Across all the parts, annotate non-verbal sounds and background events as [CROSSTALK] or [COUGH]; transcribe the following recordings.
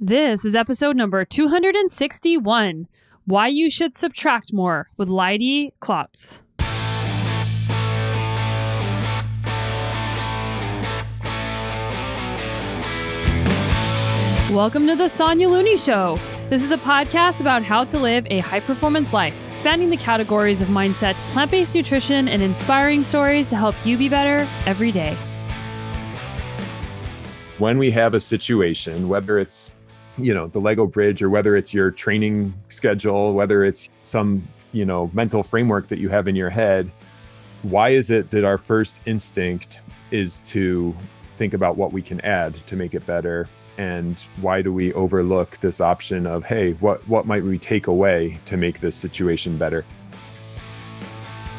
This is episode number 261 Why You Should Subtract More with Leidy Klotz. Welcome to the Sonya Looney Show. This is a podcast about how to live a high performance life, spanning the categories of mindset, plant based nutrition, and inspiring stories to help you be better every day. When we have a situation, whether it's you know the lego bridge or whether it's your training schedule whether it's some you know mental framework that you have in your head why is it that our first instinct is to think about what we can add to make it better? And why do we overlook this option of hey what what might we take away to make this situation better?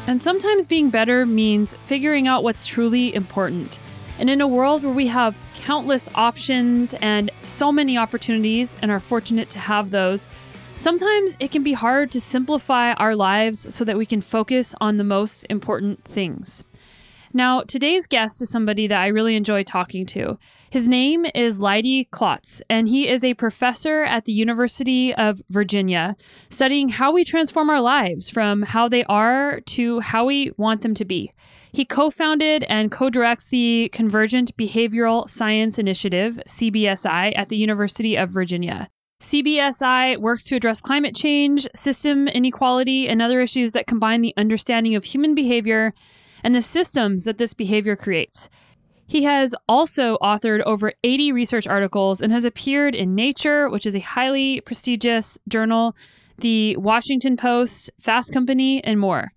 And sometimes being better means figuring out what's truly important and in a world where we have countless options and so many opportunities and are fortunate to have those, sometimes it can be hard to simplify our lives so that we can focus on the most important things. Now, today's guest is somebody that I really enjoy talking to. His name is Leidy Klotz, and he is a professor at the University of Virginia, studying how we transform our lives from how they are to how we want them to be. He co founded and co directs the Convergent Behavioral Science Initiative, CBSI, at the University of Virginia. CBSI works to address climate change, system inequality, and other issues that combine the understanding of human behavior and the systems that this behavior creates. He has also authored over 80 research articles and has appeared in Nature, which is a highly prestigious journal, the Washington Post, Fast Company, and more.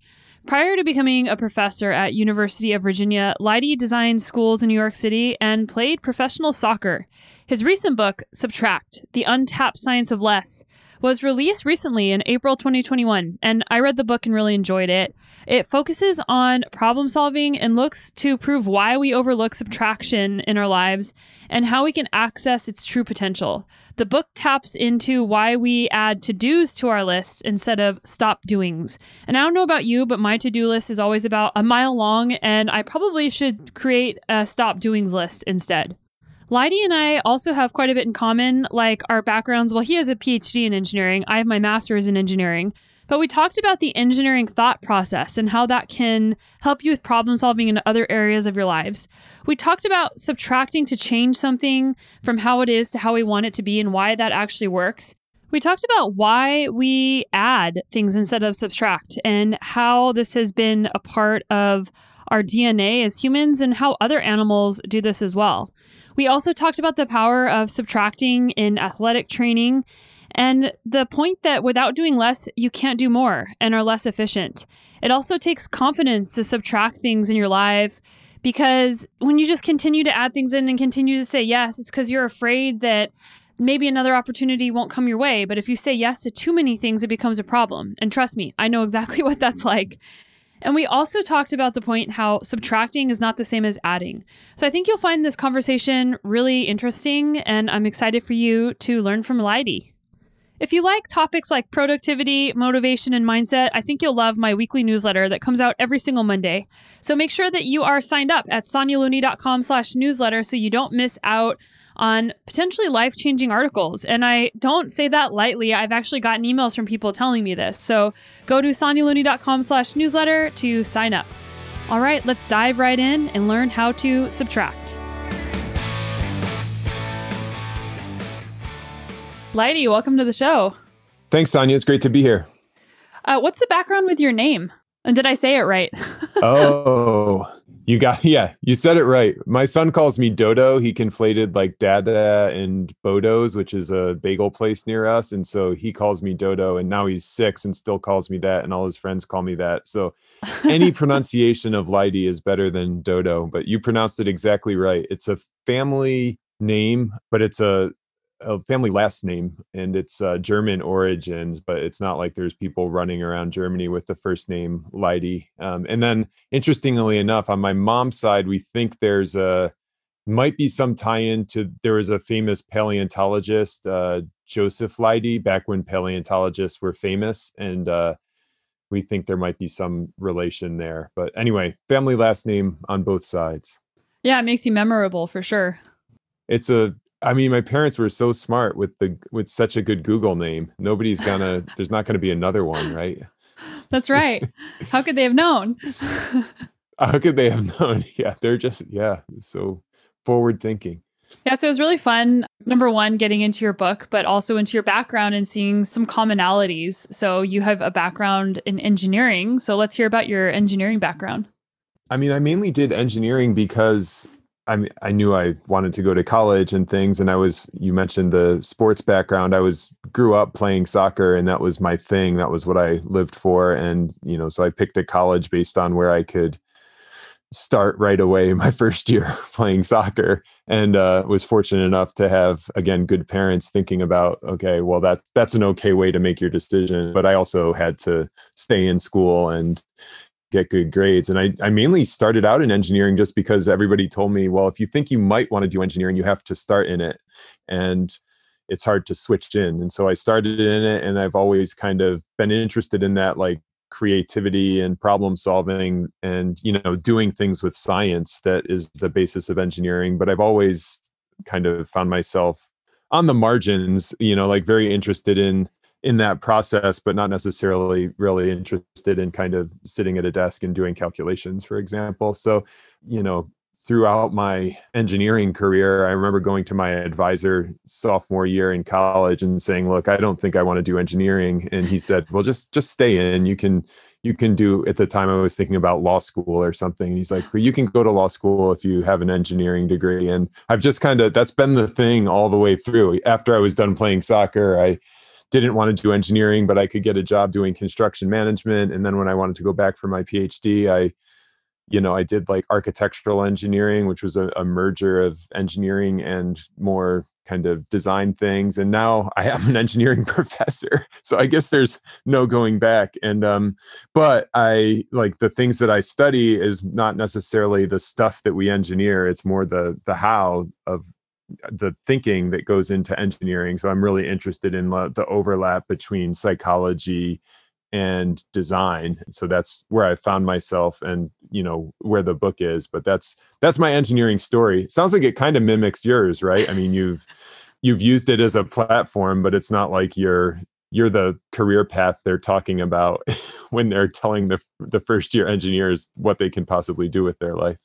Prior to becoming a professor at University of Virginia, Leidy designed schools in New York City and played professional soccer. His recent book, Subtract: The Untapped Science of Less, was released recently in April 2021, and I read the book and really enjoyed it. It focuses on problem solving and looks to prove why we overlook subtraction in our lives and how we can access its true potential. The book taps into why we add to dos to our list instead of stop doings. And I don't know about you, but my to do list is always about a mile long, and I probably should create a stop doings list instead. Leidy and I also have quite a bit in common, like our backgrounds. Well, he has a PhD in engineering, I have my master's in engineering. But we talked about the engineering thought process and how that can help you with problem solving in other areas of your lives. We talked about subtracting to change something from how it is to how we want it to be and why that actually works. We talked about why we add things instead of subtract and how this has been a part of our DNA as humans and how other animals do this as well. We also talked about the power of subtracting in athletic training and the point that without doing less, you can't do more and are less efficient. It also takes confidence to subtract things in your life because when you just continue to add things in and continue to say yes, it's because you're afraid that maybe another opportunity won't come your way. But if you say yes to too many things, it becomes a problem. And trust me, I know exactly [LAUGHS] what that's like. And we also talked about the point how subtracting is not the same as adding. So I think you'll find this conversation really interesting, and I'm excited for you to learn from Leidy. If you like topics like productivity, motivation, and mindset, I think you'll love my weekly newsletter that comes out every single Monday. So make sure that you are signed up at sonyalooney.com slash newsletter so you don't miss out on potentially life changing articles. And I don't say that lightly. I've actually gotten emails from people telling me this. So go to sonyalooney.com slash newsletter to sign up. All right, let's dive right in and learn how to subtract. Leidy, welcome to the show. thanks sonya it's great to be here Uh, what's the background with your name? And did I say it right? [LAUGHS] oh you got [LAUGHS] yeah, you said it right. My son calls me Dodo. He conflated like Dada and Bodo's, which is a bagel place near us, and so he calls me Dodo. And now he's six and still calls me that, and all his friends call me that. So any [LAUGHS] pronunciation of Leidy is better than Dodo, but you pronounced it exactly right. It's a family name, but it's a a family last name and it's uh, German origins, but it's not like there's people running around Germany with the first name Leidy. Um, and then, interestingly enough, on my mom's side, we think there's a might be some tie-in to there was a famous paleontologist, uh, Joseph Leidy, back when paleontologists were famous, and uh, we think there might be some relation there. But anyway, family last name on both sides. Yeah, it makes you memorable for sure. It's a I mean, my parents were so smart with the with such a good Google name. Nobody's gonna. [LAUGHS] there's not going to be another one, right? That's right. How could they have known? [LAUGHS] How could they have known? [LAUGHS] Yeah, they're just yeah, so forward thinking. Yeah, so it was really fun. Number one, getting into your book, but also into your background and seeing some commonalities. So you have a background in engineering. So let's hear about your engineering background. I mean, I mainly did engineering because I mean, I knew I wanted to go to college and things. And I was, you mentioned the sports background. I was grew up playing soccer and that was my thing. That was what I lived for. And, you know, so I picked a college based on where I could start right away [LAUGHS] my first year [LAUGHS] playing soccer and uh, was fortunate enough to have again good parents thinking about okay well that that's an okay way to make your decision but i also had to stay in school and get good grades. And I, I mainly started out in engineering just because everybody told me well if you think you might want to do engineering you have to start in it. And it's hard to switch in. And so i started in it and i've always kind of been interested in that like creativity and problem solving and you know doing things with science that is the basis of engineering. But i've always kind of found myself on the margins you know like very interested in in that process but not necessarily really interested in kind of sitting at a desk and doing calculations for example so you know throughout my engineering career, I remember going to my advisor sophomore year in college and saying, "Look, I don't think I want to do engineering." And he said, "Well, just just stay in. You can you can do." At the time, I was thinking about law school or something. And he's like, "Well, you can go to law school if you have an engineering degree." And I've just kind of that's been the thing all the way through. After I was done playing soccer, I didn't want to do engineering, but I could get a job doing construction management. And then when I wanted to go back for my PhD, I you know, I did like architectural engineering, which was a, a, merger of engineering and more kind of design things. And now I [LAUGHS] am an engineering [LAUGHS] professor. So I guess there's no going back. And, um, but I like the things that I study is not necessarily the stuff that we engineer. It's more the, the how of the thinking that goes into engineering. So I'm really interested in the, overlap between psychology and design so that's where i found myself and you know where the book is but that's that's my engineering story sounds like it kind of mimics yours right i mean you've you've used it as a platform but it's not like you're you're the career path they're talking about [LAUGHS] when they're telling the the first year engineers what they can possibly do with their life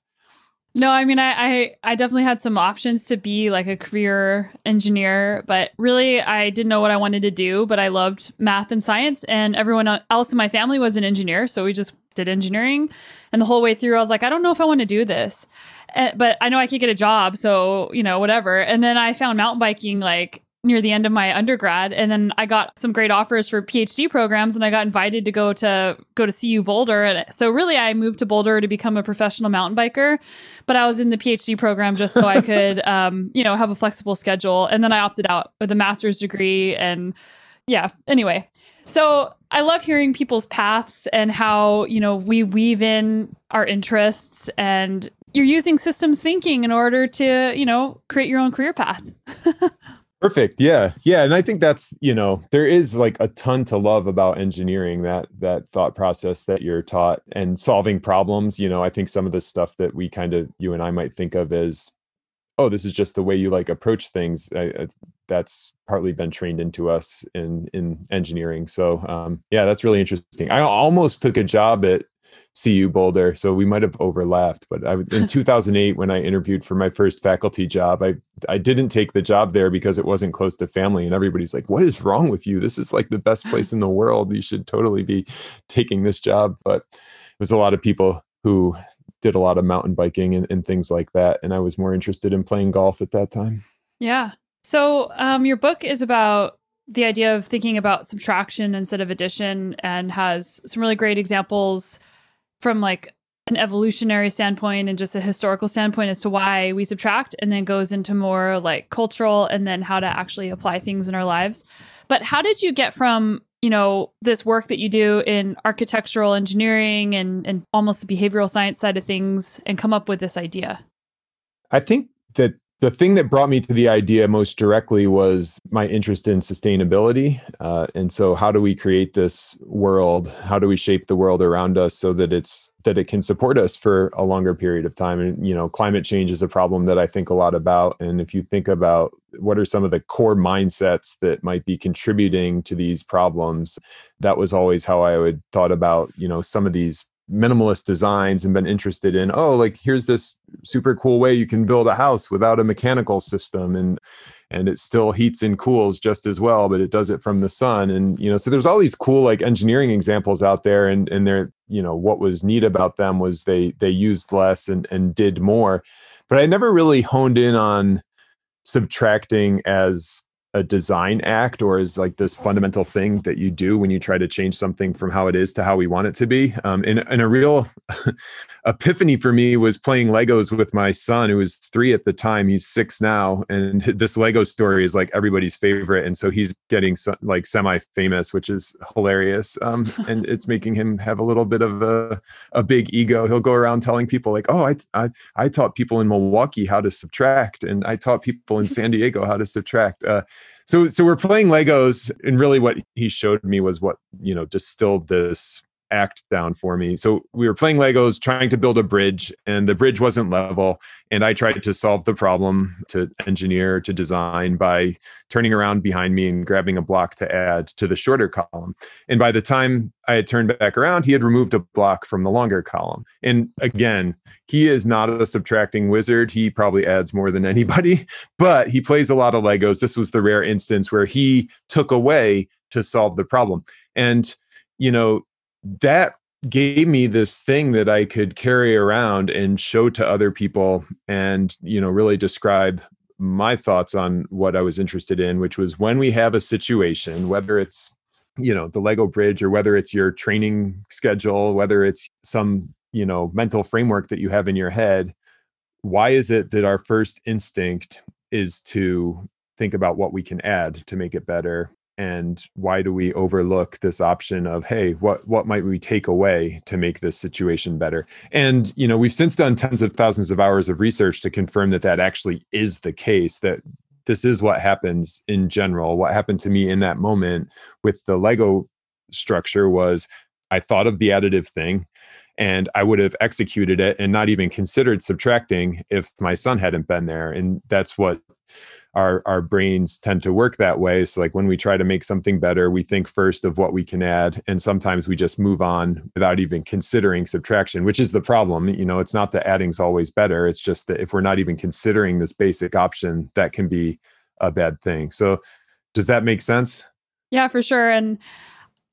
no, I mean, I, I, I definitely had some options to be like a career engineer, but really, I didn't know what I wanted to do. But I loved math and science, and everyone else in my family was an engineer, so we just did engineering. And the whole way through, I was like, I don't know if I want to do this, eh, but I know I could get a job, so you know, whatever. And then I found mountain biking like near the end of my undergrad and then I got some great offers for PhD programs and I got invited to go to go to CU Boulder and so really I moved to Boulder to become a professional mountain biker but I was in the PhD program just so I [LAUGHS] could um, you know have a flexible schedule and then I opted out with a master's degree and yeah anyway. So I love hearing people's paths and how you know we weave in our interests and you're using systems thinking in order to you know create your own career path [LAUGHS] Perfect. Yeah. Yeah. And I think that's, you know, there is like a ton to love about engineering, that that thought process that you're taught and solving problems. You know, I think some of the stuff that we kind of you and I might think of as, oh, this is just the way you like approach things. I, I, that's partly been trained into us in in engineering. So um, yeah, that's really interesting. I almost took a job at CU Boulder, so we might have overlapped. But I, in [LAUGHS] 2008, when I interviewed for my first faculty job, I I didn't take the job there because it wasn't close to family, and everybody's like, "What is wrong with you? This is like the best [LAUGHS] place in the world. You should totally be taking this job." But there's a lot of people who did a lot of mountain biking and, and things like that, and I was more interested in playing golf at that time. Yeah. So um, your book is about the idea of thinking about subtraction instead of addition and has some really great examples from like an evolutionary standpoint and just a historical standpoint as to why we subtract and then goes into more like cultural and then how to actually apply things in our lives. But how did you get from, you know, this work that you do in architectural engineering and and almost the behavioral science side of things and come up with this idea? I think that the thing that brought me to the idea most directly was my interest in sustainability. Uh, and so, how do we create this world? How do we shape the world around us so that it's that it can support us for a longer period of time? And you know, climate change is a problem that I think a lot about. And if you think about what are some of the core mindsets that might be contributing to these problems, that was always how I would thought about you know some of these minimalist designs and been interested in oh like here's this super cool way you can build a house without a mechanical system and and it still heats and cools just as well but it does it from the sun. And you know so there's all these cool like engineering examples out there and and they're you know what was neat about them was they they used less and and did more. But i never really honed in on subtracting as a design act or is like this fundamental thing that you do when you try to change something from how it is to how we want it to be. Um, and, and a real [LAUGHS] epiphany for me was playing Legos with my son, who was three at the time. He's six now, and [LAUGHS] this Lego story is like everybody's favorite, and so he's getting so, like semi-famous, which is hilarious. Um, [LAUGHS] and it's making him have a little bit of a, a big ego. He'll go around telling people like, "Oh, I, I I taught people in Milwaukee how to subtract, and I taught people in San Diego how to subtract." Uh, so so we're playing legos and really what he showed me was what you know distilled this act down for me. So we were playing Legos, trying to build a bridge, and the bridge wasn't level. And I tried to solve the problem to engineer, to design by turning around behind me and grabbing a block to add to the shorter column. And by the time I had turned back around, he had removed a block from the longer column. And again, he is not a subtracting wizard. He probably adds more than [LAUGHS] anybody, but he plays a lot of Legos. This was the rare instance where he took away to solve the problem. And you know that gave me this thing that I could carry around and show to other people and you know really describe my thoughts on what I was interested in which was when we have a situation whether it's you know the Lego bridge or whether it's your training schedule whether it's some you know mental framework that you have in your head why is it that our first instinct is to think about what we can add to make it better and why do we overlook this option of hey what what might we take away to make this situation better and you know we've since done tens of thousands of hours of research to confirm that that actually is the case that this is what happens in general what happened to me in that moment with the lego structure was i thought of the additive thing and I would have executed it and not even considered subtracting if my son hadn't been there. And that's what our our brains tend to work that way. So like when we try to make something better we think first of what we can add and sometimes we just move on without even considering subtraction which is the problem. You know it's not that adding's always better it's just that if we're not even considering this basic option that can be a bad thing. So does that make sense? Yeah for sure and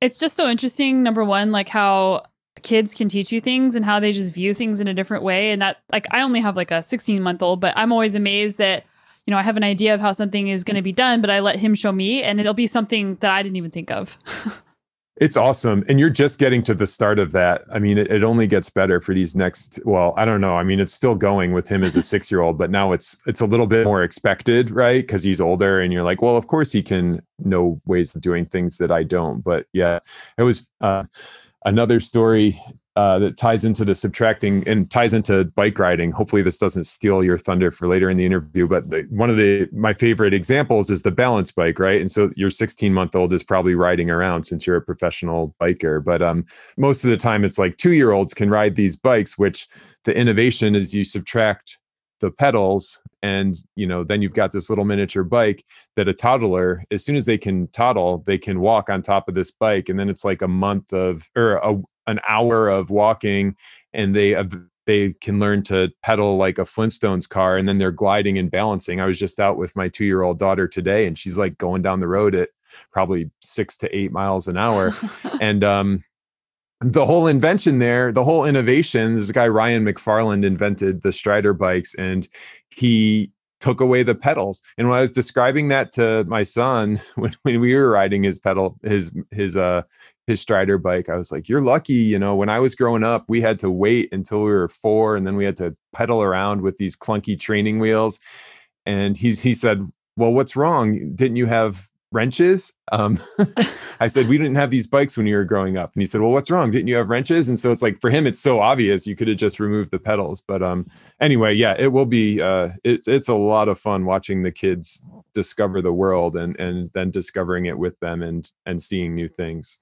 it's just so interesting number one like how kids can teach you things and how they just view things in a different way and that like i only have like a 16 month old but i'm always amazed that you know, I have an idea of how something is going to be done, but I let him show me and it'll be something that I didn't even think of. [LAUGHS] it's awesome. And you're just getting to the start of that. I mean, it, it, only gets better for these next, well, I don't know. I mean, it's still going with him as a [LAUGHS] six year old, but now it's, it's a little bit more expected, right? Cause he's older and you're like, well, of course he can know ways of doing things that I don't. But yeah, it was, uh, another story uh, that ties into the subtracting and ties into bike riding. Hopefully, this doesn't steal your thunder for later in the interview. But the, one of the my favorite examples is the balance bike, right? And so your 16 month old is probably riding around since you're a professional biker. But um, most of the time, it's like two year olds can ride these bikes. Which the innovation is you subtract the pedals and you know then you've got this little miniature bike that a toddler as soon as they can toddle they can walk on top of this bike and then it's like a month of or a, an hour of walking and they they can learn to pedal like a Flintstones car and then they're gliding and balancing. I was just out with my two year old daughter today and she's like going down the road at probably six to eight miles an hour. [LAUGHS] and um, the whole invention there, the whole innovation, this guy Ryan McFarland invented the Strider bikes and he took away the pedals. And when I was describing that to my son [LAUGHS] when, when we were riding his pedal, his his uh his Strider bike, I was like, "You're lucky, you know. When I was growing up, we had to wait until we were four, and then we had to pedal around with these clunky training wheels." And he's he said, "Well, what's wrong? Didn't you have wrenches. Um, [LAUGHS] [LAUGHS] I said, we didn't have these bikes when you were growing up. And he said, well, what's wrong? Didn't you have wrenches? And so it's like, for him, it's so obvious. You could have just removed the pedals. But um, anyway, yeah, it will be, uh, it's, it's a lot of fun watching the kids discover the world and, and then discovering it with them and, and seeing new things.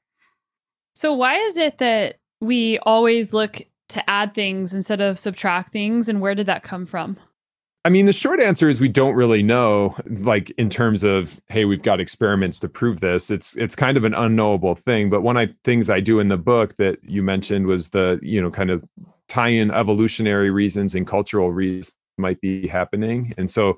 So why is it that we always look to add things instead of subtract things? And where did that come from? I mean, the short answer is we don't really know. Like in terms of, hey, we've got experiments to prove this. It's it's kind of an unknowable thing. But one of the things I do in the book that you mentioned was the you know kind of tie in evolutionary reasons and cultural reasons might be happening. And so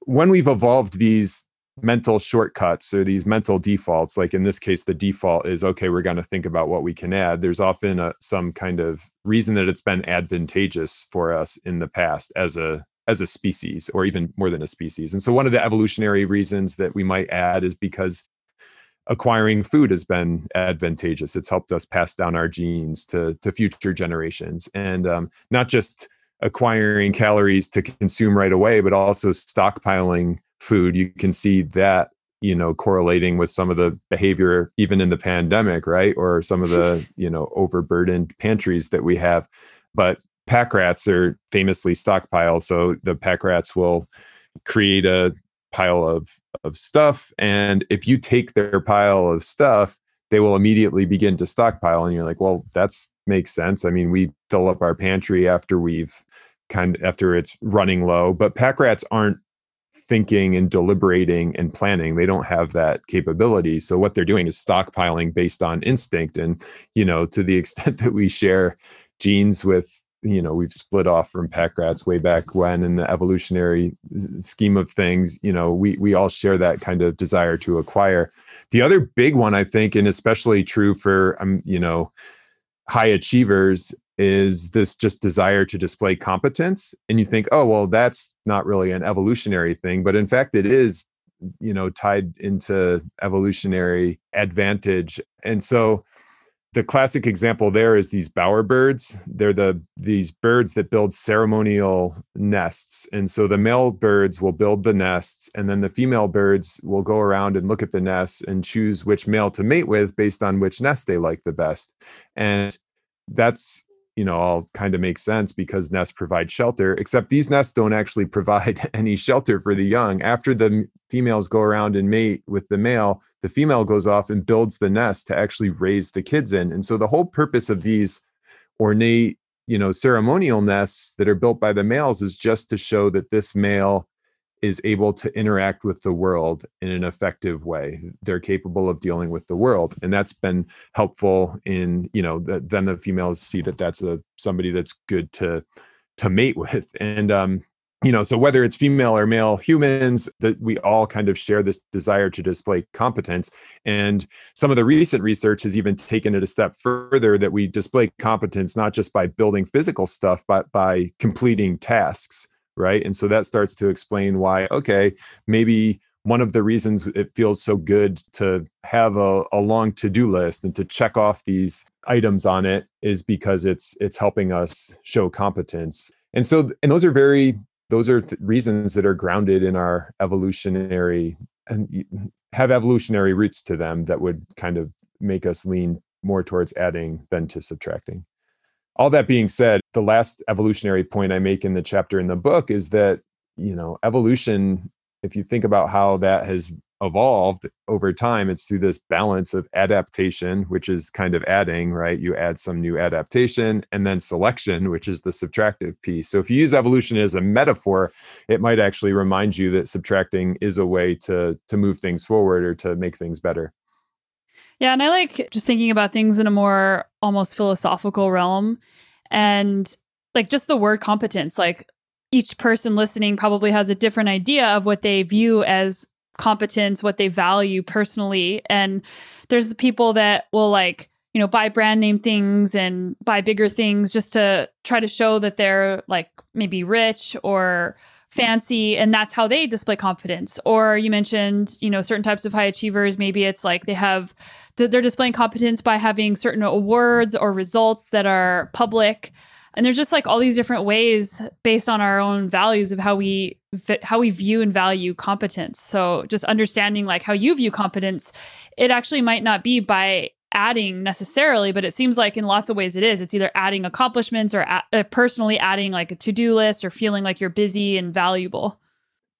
when we've evolved these mental shortcuts or these mental defaults like in this case the default is okay we're going to think about what we can add. There's often a, some kind of reason that it's been advantageous for us in the past as a as a species or even more than a species. And so one of the evolutionary reasons that we might add is because acquiring food has been advantageous. It's helped us pass down our genes to to future generations. And um, not just acquiring calories to consume right away but also stockpiling food you can see that you know correlating with some of the behavior even in the pandemic right? Or some of the [LAUGHS] you know overburdened pantries that we have. But pack rats are famously stockpiled so the pack rats will create a pile of of stuff and if you take their pile of stuff they will immediately begin to stockpile and you're like well that's makes sense. I mean we fill up our pantry after we've kind of after it's running low but pack rats aren't thinking and deliberating and planning they don't have that capability. So what they're doing is stockpiling based on instinct. And you know to the [LAUGHS] extent that we share genes with you know we've split off from pack rats way back when in the evolutionary scheme of things you know we we all share that kind of desire to acquire. The other big one i think and especially true for um you know high achievers is this just desire to display competence and you think oh well that's not really an evolutionary thing but in fact it is you know tied into evolutionary advantage. And so the classic example there is these bowerbirds they're the these birds that build ceremonial nests. And so the male birds will build the nests and then the female birds will go around and look at the nests and choose which male to mate with based on which nest they like the best. And that's you know all kind of makes sense because nests provide shelter except these nests don't actually [LAUGHS] provide any shelter for the young. After the females go around and mate with the male the female goes off and builds the nest to actually raise the kids in. And so the whole purpose of these ornate you know ceremonial nests that are built by the males is just to show that this male is able to interact with the world in an effective way. They're capable of dealing with the world and that's been helpful in you know the, then the females see that that's a somebody that's good to to mate [LAUGHS] with. And um you know so whether it's female or male humans that we all kind of share this desire to display competence. And some of the recent research has even taken it a step further that we display competence not just by building physical stuff but by completing tasks right? And so that starts to explain why okay maybe one of the reasons it feels so good to have a, a long to-do list and to check off these items on it is because it's it's helping us show competence. And so and those are very those are th- reasons that are grounded in our evolutionary and have evolutionary roots to them that would kind of make us lean more towards adding than to subtracting all that being said, the last evolutionary point I make in the chapter in the book is that, you know, evolution, if you think about how that has evolved over time, it's through this balance of adaptation, which is kind of adding, right? You add some new adaptation, and then selection, which is the subtractive piece. So if you use evolution as a metaphor, it might actually remind you that subtracting is a way to to move things forward or to make things better. Yeah, and I like just thinking about things in a more almost philosophical realm and like just the word competence. Like each person listening probably has a different idea of what they view as competence, what they value personally. And there's people that will like, you know, buy brand name things and buy bigger things just to try to show that they're like maybe rich or fancy and that's how they display confidence. Or you mentioned you know certain types of high achievers. Maybe it's like they have they're displaying competence by having certain awards or results that are public. And there's just like all these different ways based on our own values of how we how we view and value competence. So just understanding like how you view competence, it actually might not be by adding necessarily, but it seems like in lots of ways it is. It's either adding accomplishments or a- uh, personally adding like a to-do list or feeling like you're busy and valuable.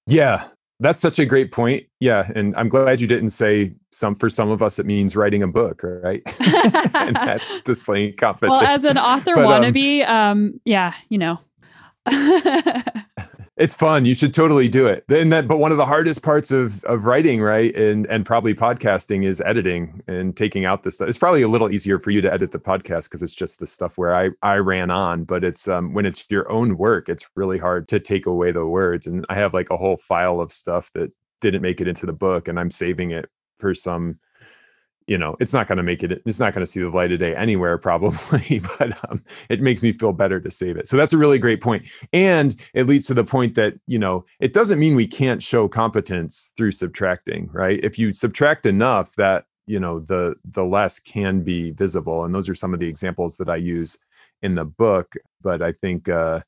Yeah, that's such a great point. Yeah, and I'm glad you didn't say some. For some of us, it means writing a book, right? [LAUGHS] and [LAUGHS] that's displaying confidence. Well, as an author but, um, wannabe, um, um, yeah, you know. [LAUGHS] it's fun. You should totally do it. And that, but one of the hardest parts of of writing, right, and and probably podcasting is editing and taking out the stuff. It's probably a little easier for you to edit the podcast because it's just the stuff where I I ran on. But it's um when it's your own work, it's really hard to take away the words. And I have like a whole file of stuff that didn't make it into the book, and I'm saving it for some you know it's not going to make it it's not going to see the light of day anywhere [LAUGHS] probably but um, it makes me feel better to save it. So that's a really great point. And it leads to the point that you know it doesn't mean we can't show competence through subtracting right? If you subtract enough that you know the the less can be visible. And those are some of the examples that i use in the book. But i think uh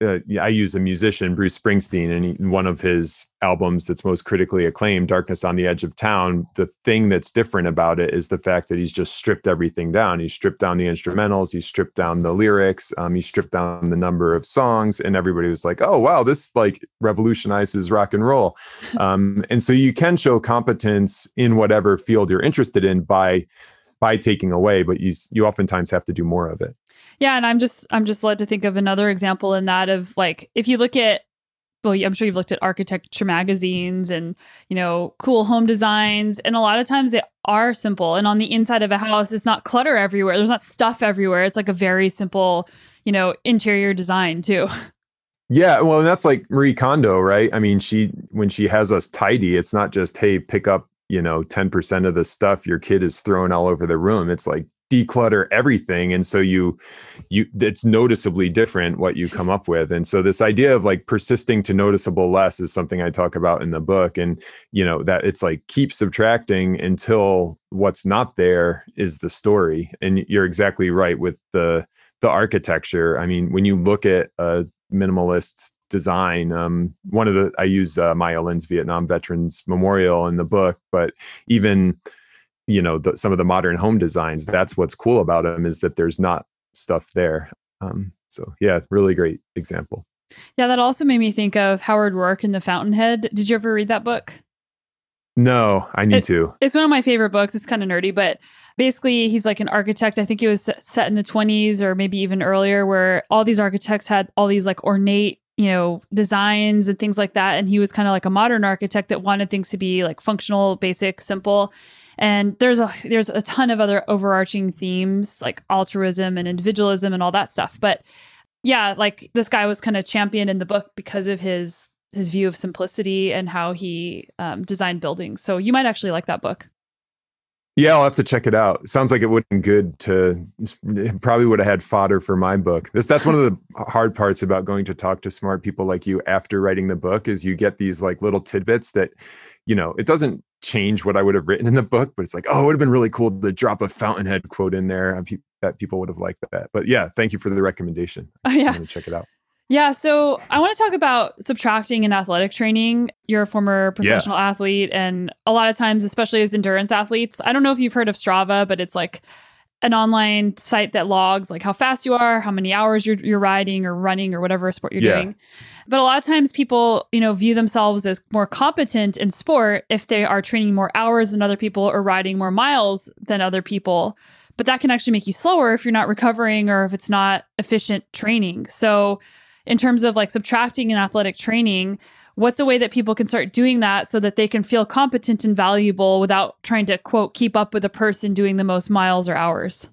uh, I use a musician, Bruce Springsteen, and he, one of his albums that's most critically acclaimed, Darkness on the Edge of Town. The thing that's different about it is the fact that he's just stripped everything down. He's stripped down the instrumentals, he's stripped down the lyrics, um, he stripped down the number of songs, and everybody was like, "Oh, wow, this like revolutionizes rock and roll." [LAUGHS] um, and so you can show competence in whatever field you're interested in by by taking away, but you you oftentimes have to do more of it. Yeah, and I'm just I'm just led to think of another example in that of like if you look at well, I'm sure you've looked at architecture magazines and you know cool home designs, and a lot of times they are simple. And on the inside of a house, it's not clutter everywhere. There's not stuff everywhere. It's like a very simple, you know, interior design too. [LAUGHS] Yeah, well, and that's like Marie Kondo, right? I mean, she when she has us tidy, it's not just hey, pick up you know 10% of the stuff your kid is throwing all over the room. It's like declutter everything and so you you it's noticeably different what you come up with and so this idea of like persisting to noticeable less is something i talk about in the book and you know that it's like keep subtracting until what's not there is the story and you're exactly right with the the architecture i mean when you look at a minimalist design. Um, one of the I use uh, Maya Lin's Vietnam Veterans Memorial in the book, but even you know the, some of the modern home designs that's what's cool about them is that there's not stuff there. Um, so yeah really great example. Yeah that also made me think of howard roark in the fountainhead. Did you ever read that book? No i need it, to. it's one of my favorite books. It's kind of nerdy but basically he's like an architect. I think it was set in the 20s or maybe even earlier where all these architects had all these like ornate you know designs and things like that. And he was kind of like a modern architect that wanted things to be like functional basic simple and there's a there's a ton of other overarching themes like altruism and individualism and all that stuff. But yeah like this guy was kind of championed in the book because of his his view of simplicity and how he um, designed buildings. So you might actually like that book yeah, I'll have to check it out. sounds like it would have been good to probably would have had fodder for my book. This that's one of the hard parts about going to talk to smart people like you after writing the book is you get these like little tidbits that, you know, it doesn't change what I would have written in the book, but it's like, oh, it would have been really cool to drop a fountainhead quote in there. That people would have liked that. But yeah, thank you for the recommendation. Oh, yeah. check it out. Yeah, so I want to talk about subtracting in athletic training. You're a former professional yeah. athlete, and a lot of times, especially as endurance athletes, I don't know if you've heard of Strava, but it's like an online site that logs like how fast you are, how many hours you're, you're riding or running or whatever sport you're yeah. doing. But a lot of times people, you know, view themselves as more competent in sport if they are training more hours than other people or riding more miles than other people. But that can actually make you slower if you're not recovering or if it's not efficient training. So in terms of like subtracting in athletic training, what's a way that people can start doing that so that they can feel competent and valuable without trying to quote keep up with a person doing the most miles or hours?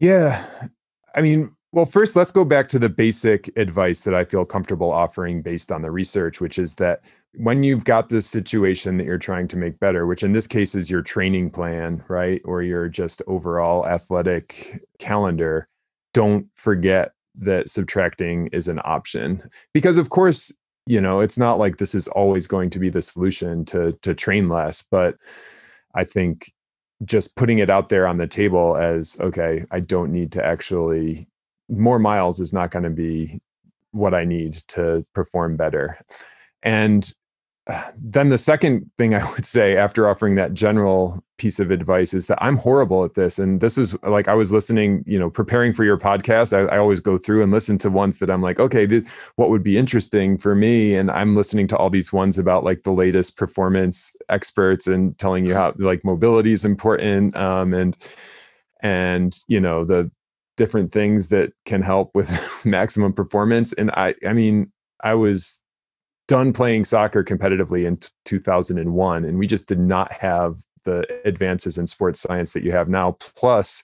Yeah. I mean, well, first, let's go back to the basic advice that I feel comfortable offering based on the research, which is that when you've got this situation that you're trying to make better, which in this case is your training plan, right? Or your just overall athletic calendar, don't forget that subtracting is an option because of course you know it's not like this is always going to be the solution to to train less but i think just putting it out there on the table as okay i don't need to actually more miles is not going to be what I need to perform better. And then the second thing I would say after offering that general piece of advice is that I'm horrible at this. And this is like I was listening, you know, preparing for your podcast. I, I always go through and listen to ones that I'm like, okay, th- what would be interesting for me? And I'm listening to all these ones about like the latest performance experts and telling you how like mobility is important. Um, and and you know the different things that can help with [LAUGHS] maximum performance. And I, I mean, I was done playing soccer competitively in t- 2001 and we just did not have the advances in sports science that you have now. Plus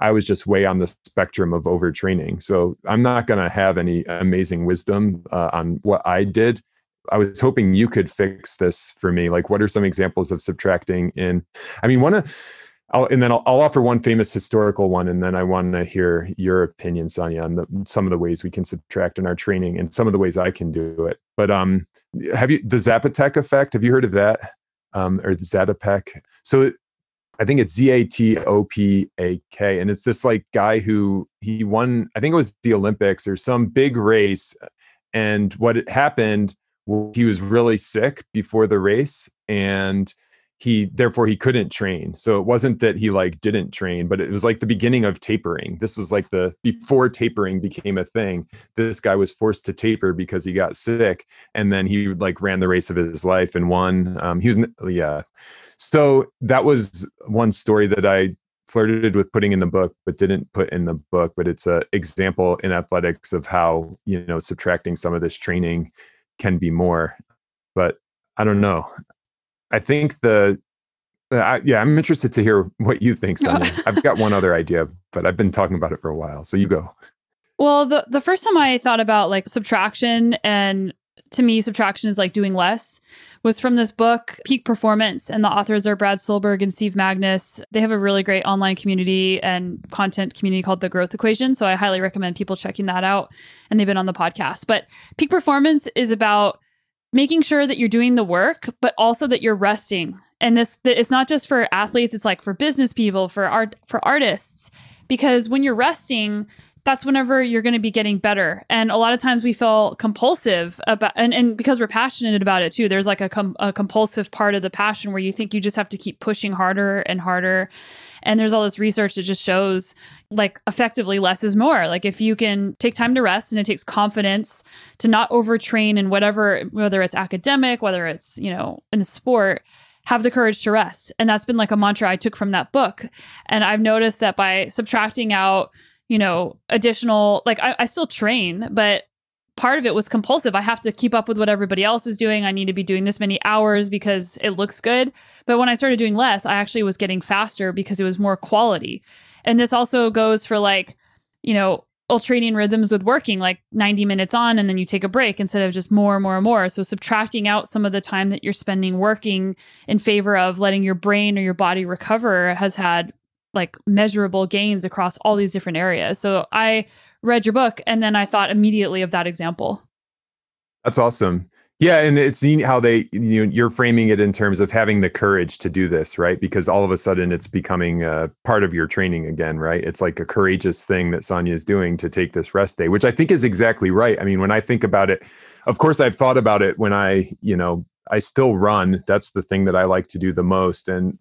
i was just way on the spectrum of overtraining. So i'm not going to have any amazing wisdom uh, on what i did. I was hoping you could fix this for me. Like what are some examples of subtracting in i mean one of I'll, and then I'll, I'll, offer one famous historical one, and then I want to hear your opinion, Sonya, on the, some of the ways we can subtract in our training and some of the ways I can do it. But um, have you the Zapotec effect? Have you heard of that, um, or the Zatopek? So I think it's Z A T O P A K, and it's this like guy who he won. I think it was the Olympics or some big race, and what happened, he was really sick before the race, and he therefore he couldn't train. So it wasn't that he like didn't train but it was like the beginning of tapering. This was like the before tapering became a thing this guy was forced to taper because he got sick and then he like ran the race of his life and won. Um, he was yeah. So that was one story that i flirted with putting in the book but didn't put in the book but it's a example in athletics of how you know subtracting some of this training can be more. But i don't know I think the uh, yeah, I'm interested to hear what you think, Sonya. [LAUGHS] I've got one other idea, but I've been talking about it for a while. So you go. Well, the the first time I thought about like subtraction and to me subtraction is like doing less was from this book Peak Performance and the authors are Brad Stulberg and Steve Magness. They have a really great online community and content community called The Growth Equation, so I highly recommend people checking that out and they've been on the podcast. But Peak Performance is about making sure that you're doing the work, but also that you're resting. And this it's not just for athletes, it's like for business people, for art for artists because when you're resting, that's whenever you're going to be getting better. And a lot of times we feel compulsive about, and, and because we're passionate about it too, there's like a, com- a compulsive part of the passion where you think you just have to keep pushing harder and harder. And there's all this research that just shows like effectively less is more. Like if you can take time to rest and it takes confidence to not overtrain in whatever, whether it's academic, whether it's, you know, in a sport, have the courage to rest. And that's been like a mantra I took from that book. And I've noticed that by subtracting out, you know, additional, like I, I still train, but part of it was compulsive. I have to keep up with what everybody else is doing. I need to be doing this many hours because it looks good. But when I started doing less, I actually was getting faster because it was more quality. And this also goes for like, you know, ultradian rhythms with working like 90 minutes on and then you take a break instead of just more and more and more. So subtracting out some of the time that you're spending working in favor of letting your brain or your body recover has had like measurable gains across all these different areas. So I read your book and then I thought immediately of that example. That's awesome. Yeah, and it's neat how they you know, you're framing it in terms of having the courage to do this, right? Because all of a sudden it's becoming a part of your training again, right? It's like a courageous thing that Sonya is doing to take this rest day, which I think is exactly right. I mean, when I think about it, of course I've thought about it when I, you know, I still run. That's the thing that I like to do the most and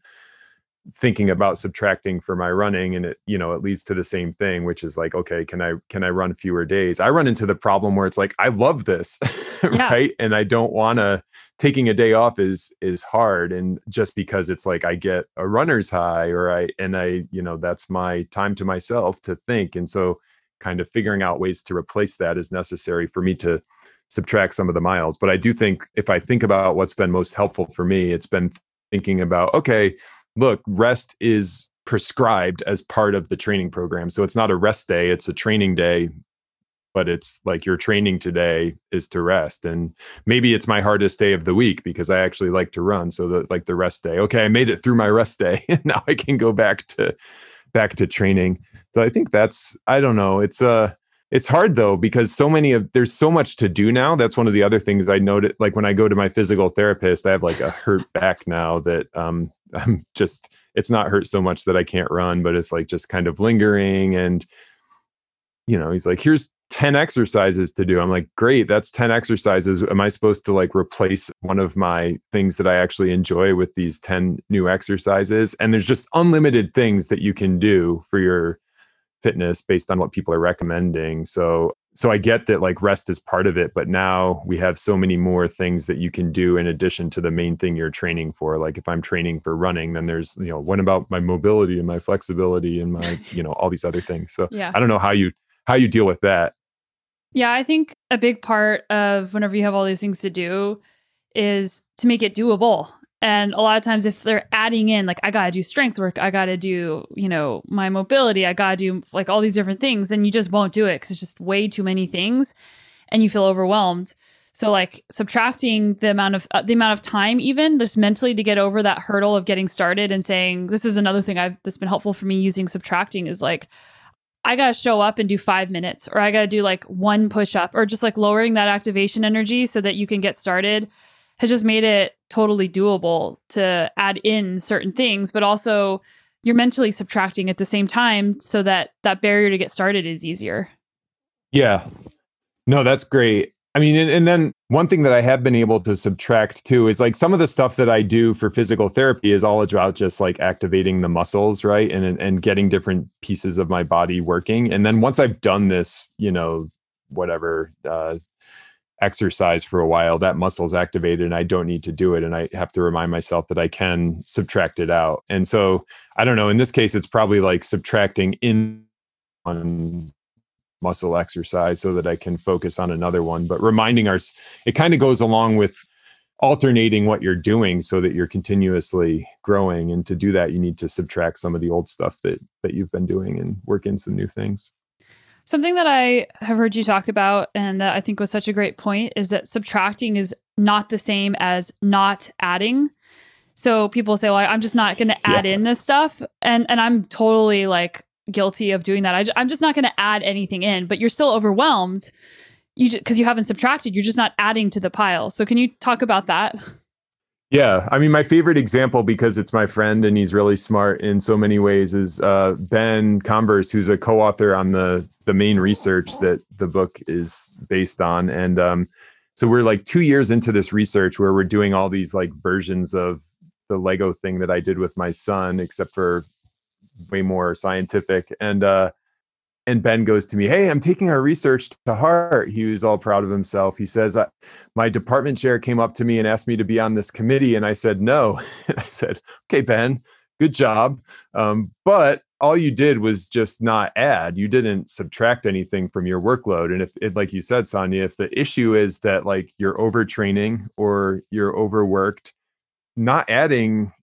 thinking about subtracting for my running and it you know it leads to the same thing which is like okay can i can i run fewer days? I run into the problem where it's like i love this [LAUGHS] yeah. right? And i don't want to taking a day off is is hard and just because it's like i get a runner's high or i and i you know that's my time to myself to think and so kind of figuring out ways to replace that is necessary for me to subtract some of the miles. But i do think if i think about what's been most helpful for me it's been thinking about okay look, rest is prescribed as part of the training program. So it's not a rest day, it's a training day, but it's like your training today is to rest. And maybe it's my hardest day of the week because I actually like to run. So that like the rest day, okay, I made it through my rest day. [LAUGHS] and now I can go back to back to training. So I think that's I don't know. It's uh it's hard though because so many of there's so much to do now. That's one of the other things I noted. Like when I go to my physical therapist, I have like a hurt back now that um I'm just it's not hurt so much that I can't run, but it's like just kind of lingering and you know, he's like, here's 10 exercises to do. I'm like, great, that's 10 exercises. Am I supposed to like replace one of my things that I actually enjoy with these 10 new exercises? And there's just unlimited things that you can do for your fitness based on what people are recommending. So so I get that like rest is part of it, but now we have so many more things that you can do in addition to the main thing you're training for. Like if I'm training for running, then there's, you know, what about my mobility and my flexibility and my, [LAUGHS] you know, all these other things. So yeah. I don't know how you how you deal with that. Yeah, I think a big part of whenever you have all these things to do is to make it doable. And a lot of times, if they're adding in, like, I got to do strength work, I got to do, you know, my mobility, I got to do like all these different things, then you just won't do it because it's just way too many things and you feel overwhelmed. So, like, subtracting the amount of uh, the amount of time, even just mentally to get over that hurdle of getting started and saying, this is another thing I've that's been helpful for me using subtracting is like, I got to show up and do five minutes, or I got to do like one push up, or just like lowering that activation energy so that you can get started has just made it totally doable to add in certain things, but also you're mentally subtracting at the same time so that that barrier to get started is easier. Yeah. No, that's great. I mean, and, and, then one thing that I have been able to subtract too is like some of the stuff that I do for physical therapy is all about just like activating the muscles, right? And and getting different pieces of my body working. And then once I've done this, you know, whatever uh, exercise for a while, that muscle's activated and I don't need to do it. And I have to remind myself that I can subtract it out. And so I don't know, in this case, it's probably like subtracting in on muscle exercise so that I can focus on another one. But reminding us, it kind of goes along with alternating what you're doing so that you're continuously growing. And to do that, you need to subtract some of the old stuff that that you've been doing and work in some new things. Something that I have heard you talk about and that I think was such a great point is that subtracting is not the same as not adding. So people say, "Well, I'm just not going to add yeah. in this stuff," and and I'm totally like guilty of doing that. I, am just not going to add anything in, but you're still overwhelmed. You because you haven't subtracted, you're just not adding to the pile. So can you talk about that? Yeah, I mean, my favorite example because it's my friend and he's really smart in so many ways is uh, Ben Converse, who's a co-author on the the main research that the book is based on, and um, so we're like two years into this research where we're doing all these like versions of the Lego thing that I did with my son, except for way more scientific. And uh, and Ben goes to me, "Hey, I'm taking our research to heart." He was all proud of himself. He says, "My department chair came up to me and asked me to be on this committee, and I said no." [LAUGHS] And I said, "Okay, Ben, good job, um, but." All you did was just not add. You didn't subtract anything from your workload. And if, if, like you said, Sonya, if the issue is that like you're overtraining or you're overworked, not adding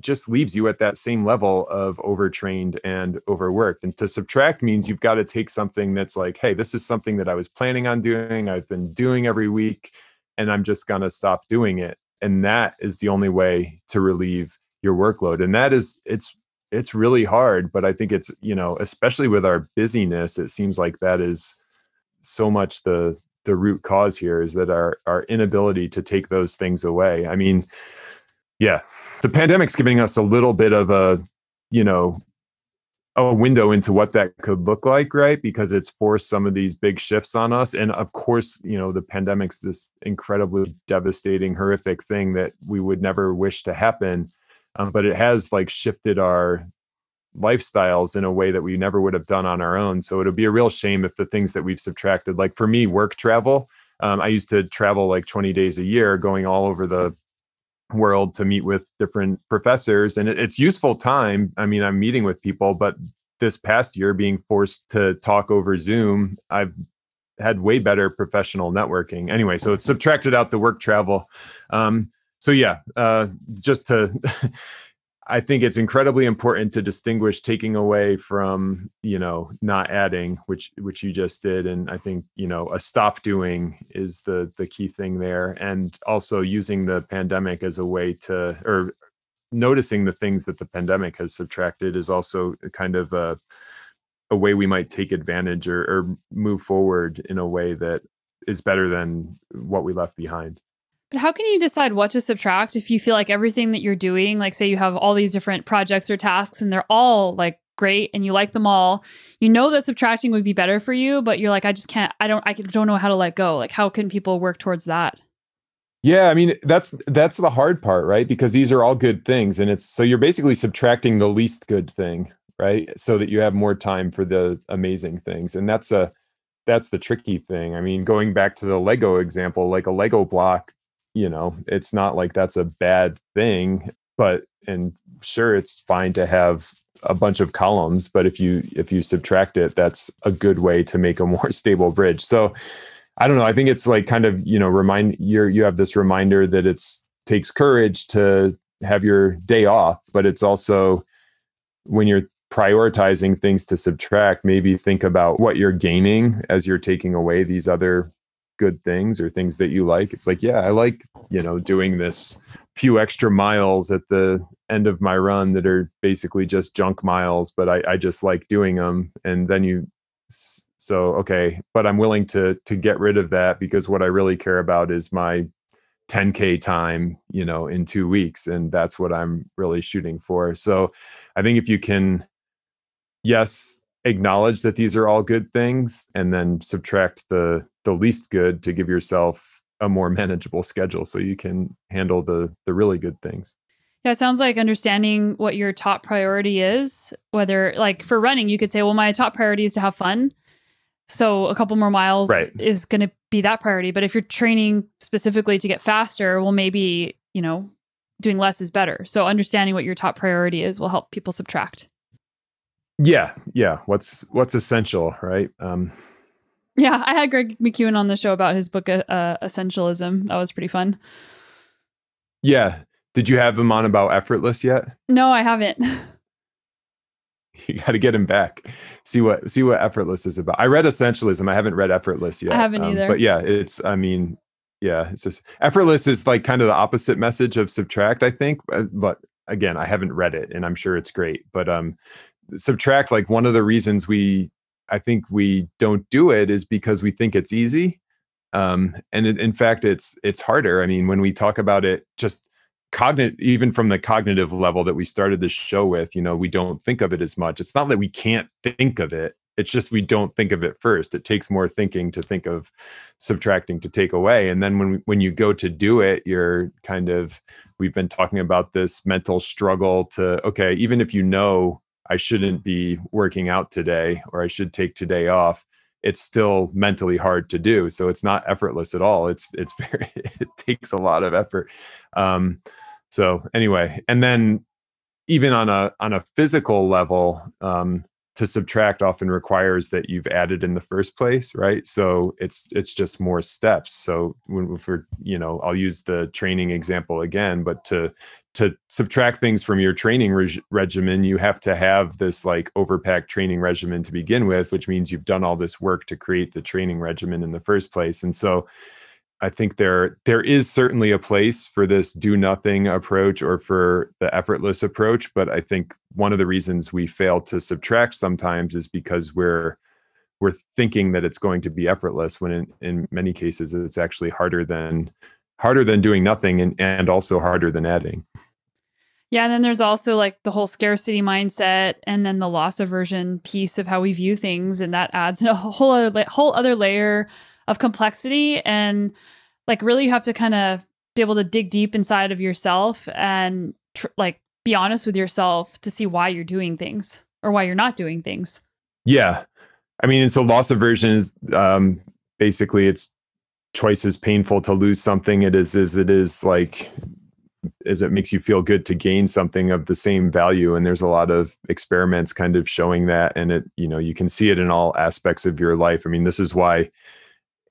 just leaves you at that same level of overtrained and overworked. And to subtract means you've got to take something that's like, hey, this is something that I was planning on doing, I've been doing every week, and I'm just going to stop doing it. And that is the only way to relieve your workload. And that is, it's, it's really hard, but I think it's, you know, especially with our busyness, it seems like that is so much the, the root cause here is that our, our inability to take those things away. I mean, yeah, the pandemic's giving us a little bit of a, you know, a window into what that could look like, right? Because it's forced some of these big shifts on us. And of course, you know, the pandemic's this incredibly devastating, horrific thing that we would never wish to happen. Um, but it has like shifted our lifestyles in a way that we never would have done on our own. So it'll be a real shame if the things that we've subtracted, like for me, work travel, um, I used to travel like 20 days a year going all over the world to meet with different professors and it, it's useful time. I mean i'm meeting with people but this past year being forced to talk over zoom i've had way better professional networking. Anyway so it's subtracted out the work travel. Um, so yeah uh, just to [LAUGHS] I think it's incredibly important to distinguish taking away from, you know, not adding, which which you just did. And I think, you know, a stop doing is the the key thing there. And also using the pandemic as a way to or noticing the things that the pandemic has subtracted is also kind of a a way we might take advantage or, or move forward in a way that is better than what we left behind. But how can you decide what to subtract if you feel like everything that you're doing, like say you have all these different projects or tasks and they're all like great and you like them all. You know that subtracting would be better for you, but you're like, I just can't, I don't, I don't know how to let go. Like, how can people work towards that? Yeah, I mean that's that's the hard part, right? Because these are all good things and it's so you're basically subtracting the least good thing, right? So that you have more time for the amazing things. And that's a that's the tricky thing. I mean, going back to the Lego example, like a Lego block, you know, it's not like that's a bad thing, but and sure it's fine to have a bunch of columns, but if you if you subtract it, that's a good way to make a more [LAUGHS] stable bridge. So I don't know. I think it's like kind of, you know, remind you're you have this reminder that it's takes courage to have your day off, but it's also when you're prioritizing things to subtract, maybe think about what you're gaining as you're taking away these other good things or things that you like. It's like, yeah, I like, you know, doing this few extra miles at the end of my run that are basically just junk miles, but I, I just like doing them. And then you so okay, but I'm willing to to get rid of that because what I really care about is my 10k time, you know, in 2 weeks and that's what I'm really shooting for. So I think if you can yes, acknowledge that these are all good things and then subtract the the least good to give yourself a more [LAUGHS] manageable schedule so you can handle the the really good things. Yeah, it sounds like understanding what your top priority is, whether like for running, you could say, well, my top priority is to have fun. So a couple more miles right. is going to be that priority. But if you're training specifically to get faster, well, maybe, you know, doing less is better. So understanding what your top priority is will help people subtract. Yeah. Yeah. What's, what's essential, right? Um, yeah. I had Greg McKeown on the show about his book, uh, uh Essentialism. That was pretty fun. Yeah. Did you have him on about effortless yet? No, I haven't. [LAUGHS] you got to get him back. See what see what effortless is about. I read essentialism. I haven't read effortless yet. I haven't um, either. But yeah, it's. I mean, yeah, it's just effortless is like kind of the opposite message of subtract. I think, uh, but again, I haven't read it, and I'm sure it's great. But um, subtract like one of the reasons we I think we don't do it is because we think it's easy. Um, and in, in fact, it's it's harder. I mean, when we talk about it, just cognitive even from the cognitive level that we started this show with you know we don't think of it as much it's not that we can't think of it it's just we don't think of it first it takes more thinking to think of subtracting to take away and then when when you go to do it you're kind of we've been talking about this mental struggle to okay even if you know i shouldn't be working out today or i should take today off it's still mentally hard to do. So it's not effortless at all. It's it's [LAUGHS] very it takes a lot of effort. Um so anyway and then even on a on a physical level um to subtract often requires that you've added in the first place right? So it's it's just more steps. So when for you know i'll use the training example again but to to subtract things from your training reg- regimen you have to have this like overpacked training regimen to begin with which means you've done all this work to create the training regimen in the first place and so I think there there is certainly a place for this do nothing approach or for the effortless approach, but I think one of the reasons we fail to subtract sometimes is because we're we're thinking that it's going to be effortless when in, in many cases it's actually harder than harder than doing nothing and, and also harder than adding. Yeah, and then there's also like the whole scarcity mindset and then the loss aversion piece of how we view things and that adds [LAUGHS] a whole other whole other layer of complexity and like really you have to kind of be able to dig deep inside of yourself and tr- like be honest with yourself to see why you're doing things or why you're not doing things. Yeah. I mean, and so loss aversion is um, basically it's choice is painful to lose something. It is as it is like as it makes you feel good to gain something of the same value. And there's a lot of experiments kind of showing that. And it, you know, you can see it in all aspects of your life. I mean, this is why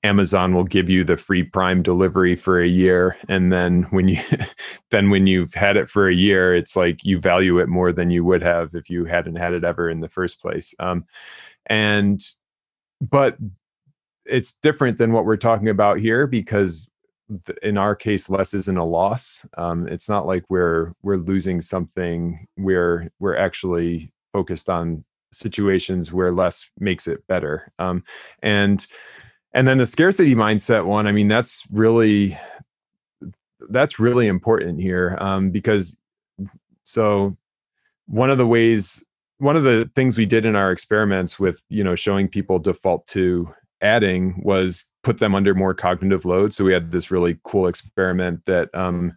Amazon will give you the free prime delivery for a year and then when you [LAUGHS] then when you've had it for a year it's like you value it more than you would have if you hadn't had it ever in the first place um, and but it's different than what we're talking about here because in our case less isn't a loss. Um, it's not like we're we're losing something. We're we're actually focused on situations where less makes it better. Um, and and then the scarcity mindset one i mean that's really that's really important here um, because so one of the ways one of the things we did in our experiments with you know showing people default to adding was put them under more cognitive load. So we had this really cool experiment that um,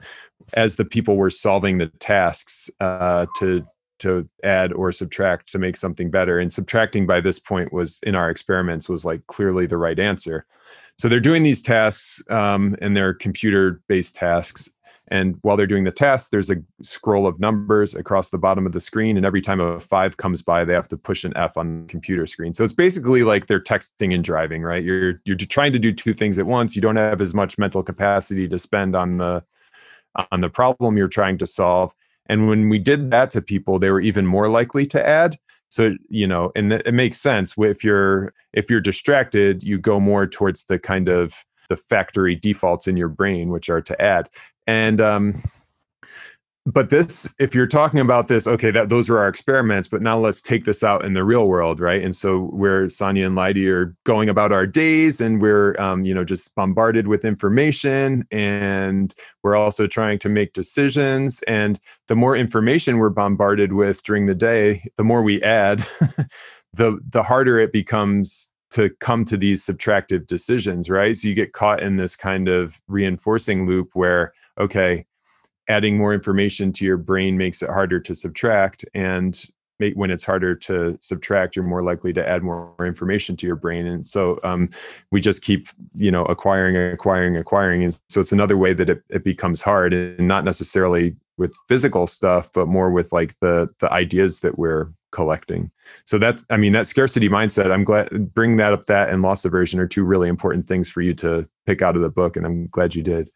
as the people were solving the tasks uh, to to add or subtract to make something better and subtracting by this point was in our experiments was like clearly the right answer. So they're doing these tasks um, and they're computer based tasks and while they're doing the test, there's a scroll of numbers across the bottom of the screen. And every time a five comes by, they have to push an F on the computer screen. So it's basically like they're texting and driving, right? You're you're trying to do two things at once. You don't have as much mental capacity to spend on the on the problem you're trying to solve. And when we did that to people, they were even more likely to add. So you know, and it makes sense. If you're if you're distracted, you go more towards the kind of the factory defaults in your brain, which are to add. And um, but this, if you're talking about this, okay, that those were our experiments, but now let's take this out in the real world, right? And so we're Sonya and Leidy are going about our days, and we're um, you know just bombarded with information, and we're also trying to make decisions. And the more information we're bombarded with during the day, the more we add, [LAUGHS] the the harder it becomes to come to these subtractive decisions, right? So you get caught in this kind of reinforcing loop where, okay, adding more information to your brain makes it harder to subtract. And when it's harder to subtract, you're more likely to add more information to your brain. And so um, we just keep, you know, acquiring, acquiring, acquiring. And so it's another way that it, it becomes hard and not necessarily with physical stuff, but more with like the the ideas that we're collecting. So that's, I mean, that scarcity mindset, I'm glad bring that up that and loss aversion are two really important things for you to pick out of the book. And I'm glad you did.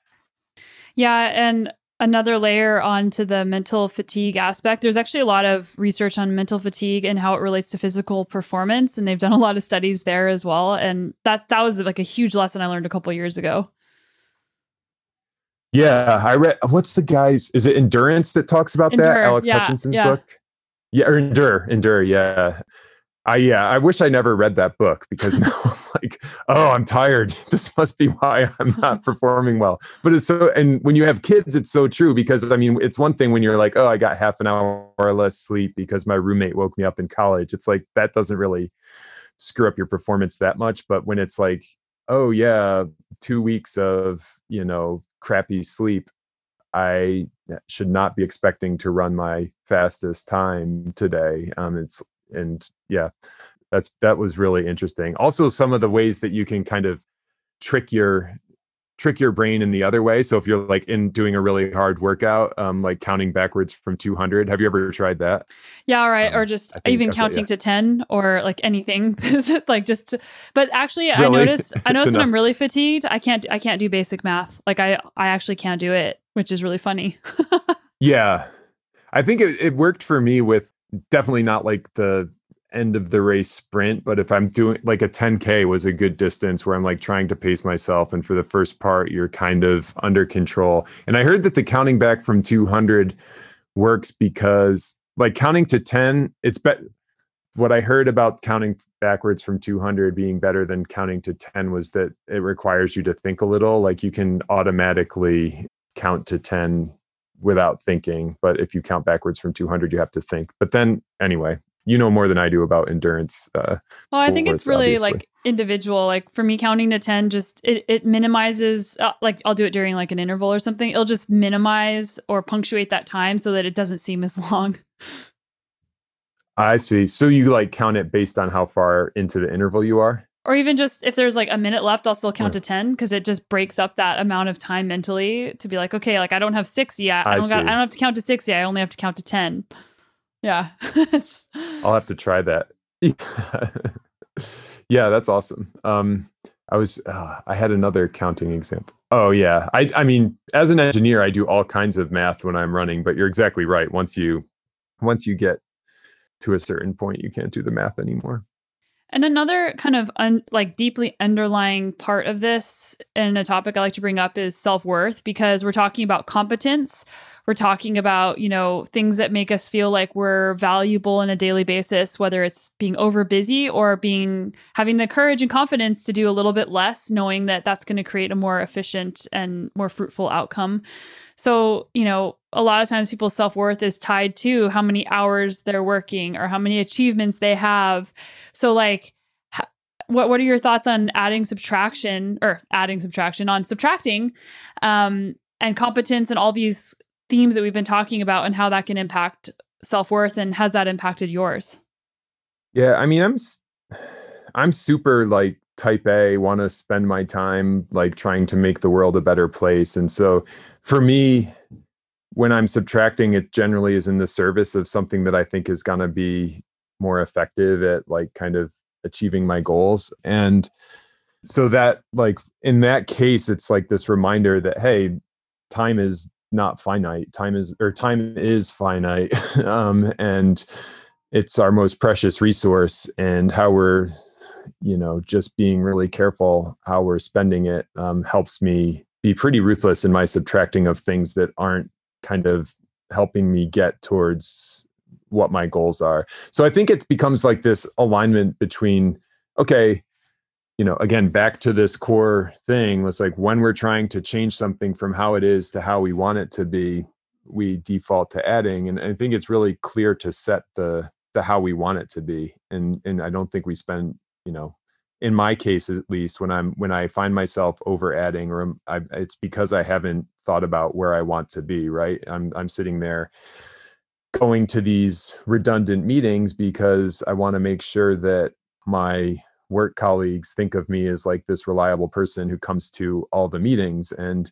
Yeah. And another layer onto the mental fatigue aspect, there's actually a lot of research on mental fatigue and how it relates to physical performance. And they've done a lot of studies there as well. And that's, that was like a huge lesson I learned a couple years ago. Yeah, I read. What's the guy's? Is it Endurance that talks about Endure, that? Alex yeah, Hutchinson's yeah. book. Yeah, or endure, endure. Yeah. I yeah, I wish I never read that book because [LAUGHS] now I'm like, oh, I'm tired. [LAUGHS] This must be why I'm not [LAUGHS] performing well. But it's so and when you have kids, it's so true because I mean, it's one thing when you're like, oh, I got half an hour or less sleep because my roommate woke me up in college. It's like that doesn't really screw up your performance that much. But when it's like, oh yeah, two weeks of, you know, crappy sleep, I should not be expecting to run my fastest time today. Um, it's and yeah, that's that was really interesting. Also, some of the ways that you can kind of trick your trick your brain in the other way. So if you're like in doing a really hard workout, um, like counting backwards from 200, have you ever tried that? Yeah, All right. Um, or just even counting yeah. to 10 or like anything, [LAUGHS] like just. To, but actually, really? I notice I [LAUGHS] notice when I'm really fatigued, I can't I can't do basic math. Like I I actually can't do it which is really funny. [LAUGHS] yeah. I think it, it worked for me with definitely not like the end of the race sprint, but if I'm doing like a 10K was a good distance where I'm like trying to pace myself. And for the first part, you're kind of under control. And I heard that the counting back from 200 works because like counting to 10, it's better what I heard about counting backwards from 200 being better than counting to 10 was that it requires you to think a little. Like you can automatically count to 10 without thinking but if you count backwards from 200 you have to think but then anyway you know more than i do about endurance uh well i think it's really obviously. like individual like for me counting to 10 just it, it minimizes uh, like i'll do it during like an interval or something it'll just minimize or punctuate that time so that it doesn't seem as [LAUGHS] long i see so you like count it based on how far into the interval you are or even just if there's like a minute left, I'll still count yeah. to 10 because it just breaks up that amount of time mentally to be like, okay, like I don't have six yet. I, I don't got, I don't have to count to six yet. I only have to count to 10. Yeah. I'll have to try that. [LAUGHS] yeah, that's awesome. Um, I was, uh, I had another counting example. Oh yeah. I, I mean, as an engineer, I do all kinds of math when I'm running, but you're exactly right. Once you, once you get to a certain point, you can't do the math anymore. And another kind of un, like deeply underlying part of this and a topic I like to bring up is self worth because we're talking about competence. We're talking about, you know, things that make us feel like we're valuable on a daily basis, whether it's being over busy or being having the courage and confidence to do a little bit less, knowing that that's going to create a more efficient and more fruitful outcome. So, you know, a lot of times people's self worth is tied to how many hours they're working or how many achievements they have. So, like, what what are your thoughts on adding subtraction or adding subtraction on subtracting um, and competence and all these themes that we've been talking about and how that can impact self-worth and has that impacted yours? Yeah i mean i'm i'm super like type a want to spend my time like trying to make the world a better place. And so for me when i'm subtracting it generally is in the service of something that i think is going to be more effective at like kind of achieving my goals. And so that like in that case it's like this reminder that hey time is not finite time is or time is finite [LAUGHS] um and it's our most precious resource and how we're you know just being really careful how we're spending it um, helps me be pretty ruthless in my subtracting of things that aren't kind of helping me get towards what my goals are. So I think it becomes like this alignment between, okay, you know, again, back to this core thing. It's like when we're trying to change something from how it is to how we want it to be, we default to adding. And I think it's really clear to set the the how we want it to be. And and I don't think we spend, you know, in my case at least, when I'm when I find myself over adding, or I, it's because I haven't thought about where I want to be. Right, I'm I'm sitting there going to these redundant meetings because I want to make sure that my work colleagues think of me as like this reliable person who comes to all the meetings and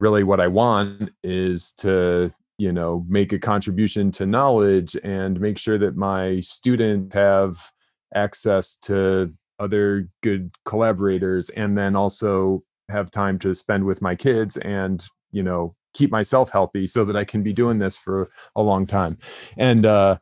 really what I want is to you know make a contribution to knowledge and make sure that my students have access to other good collaborators and then also have time to spend with my kids and you know keep myself healthy so that I can be doing this for a long time. And uh,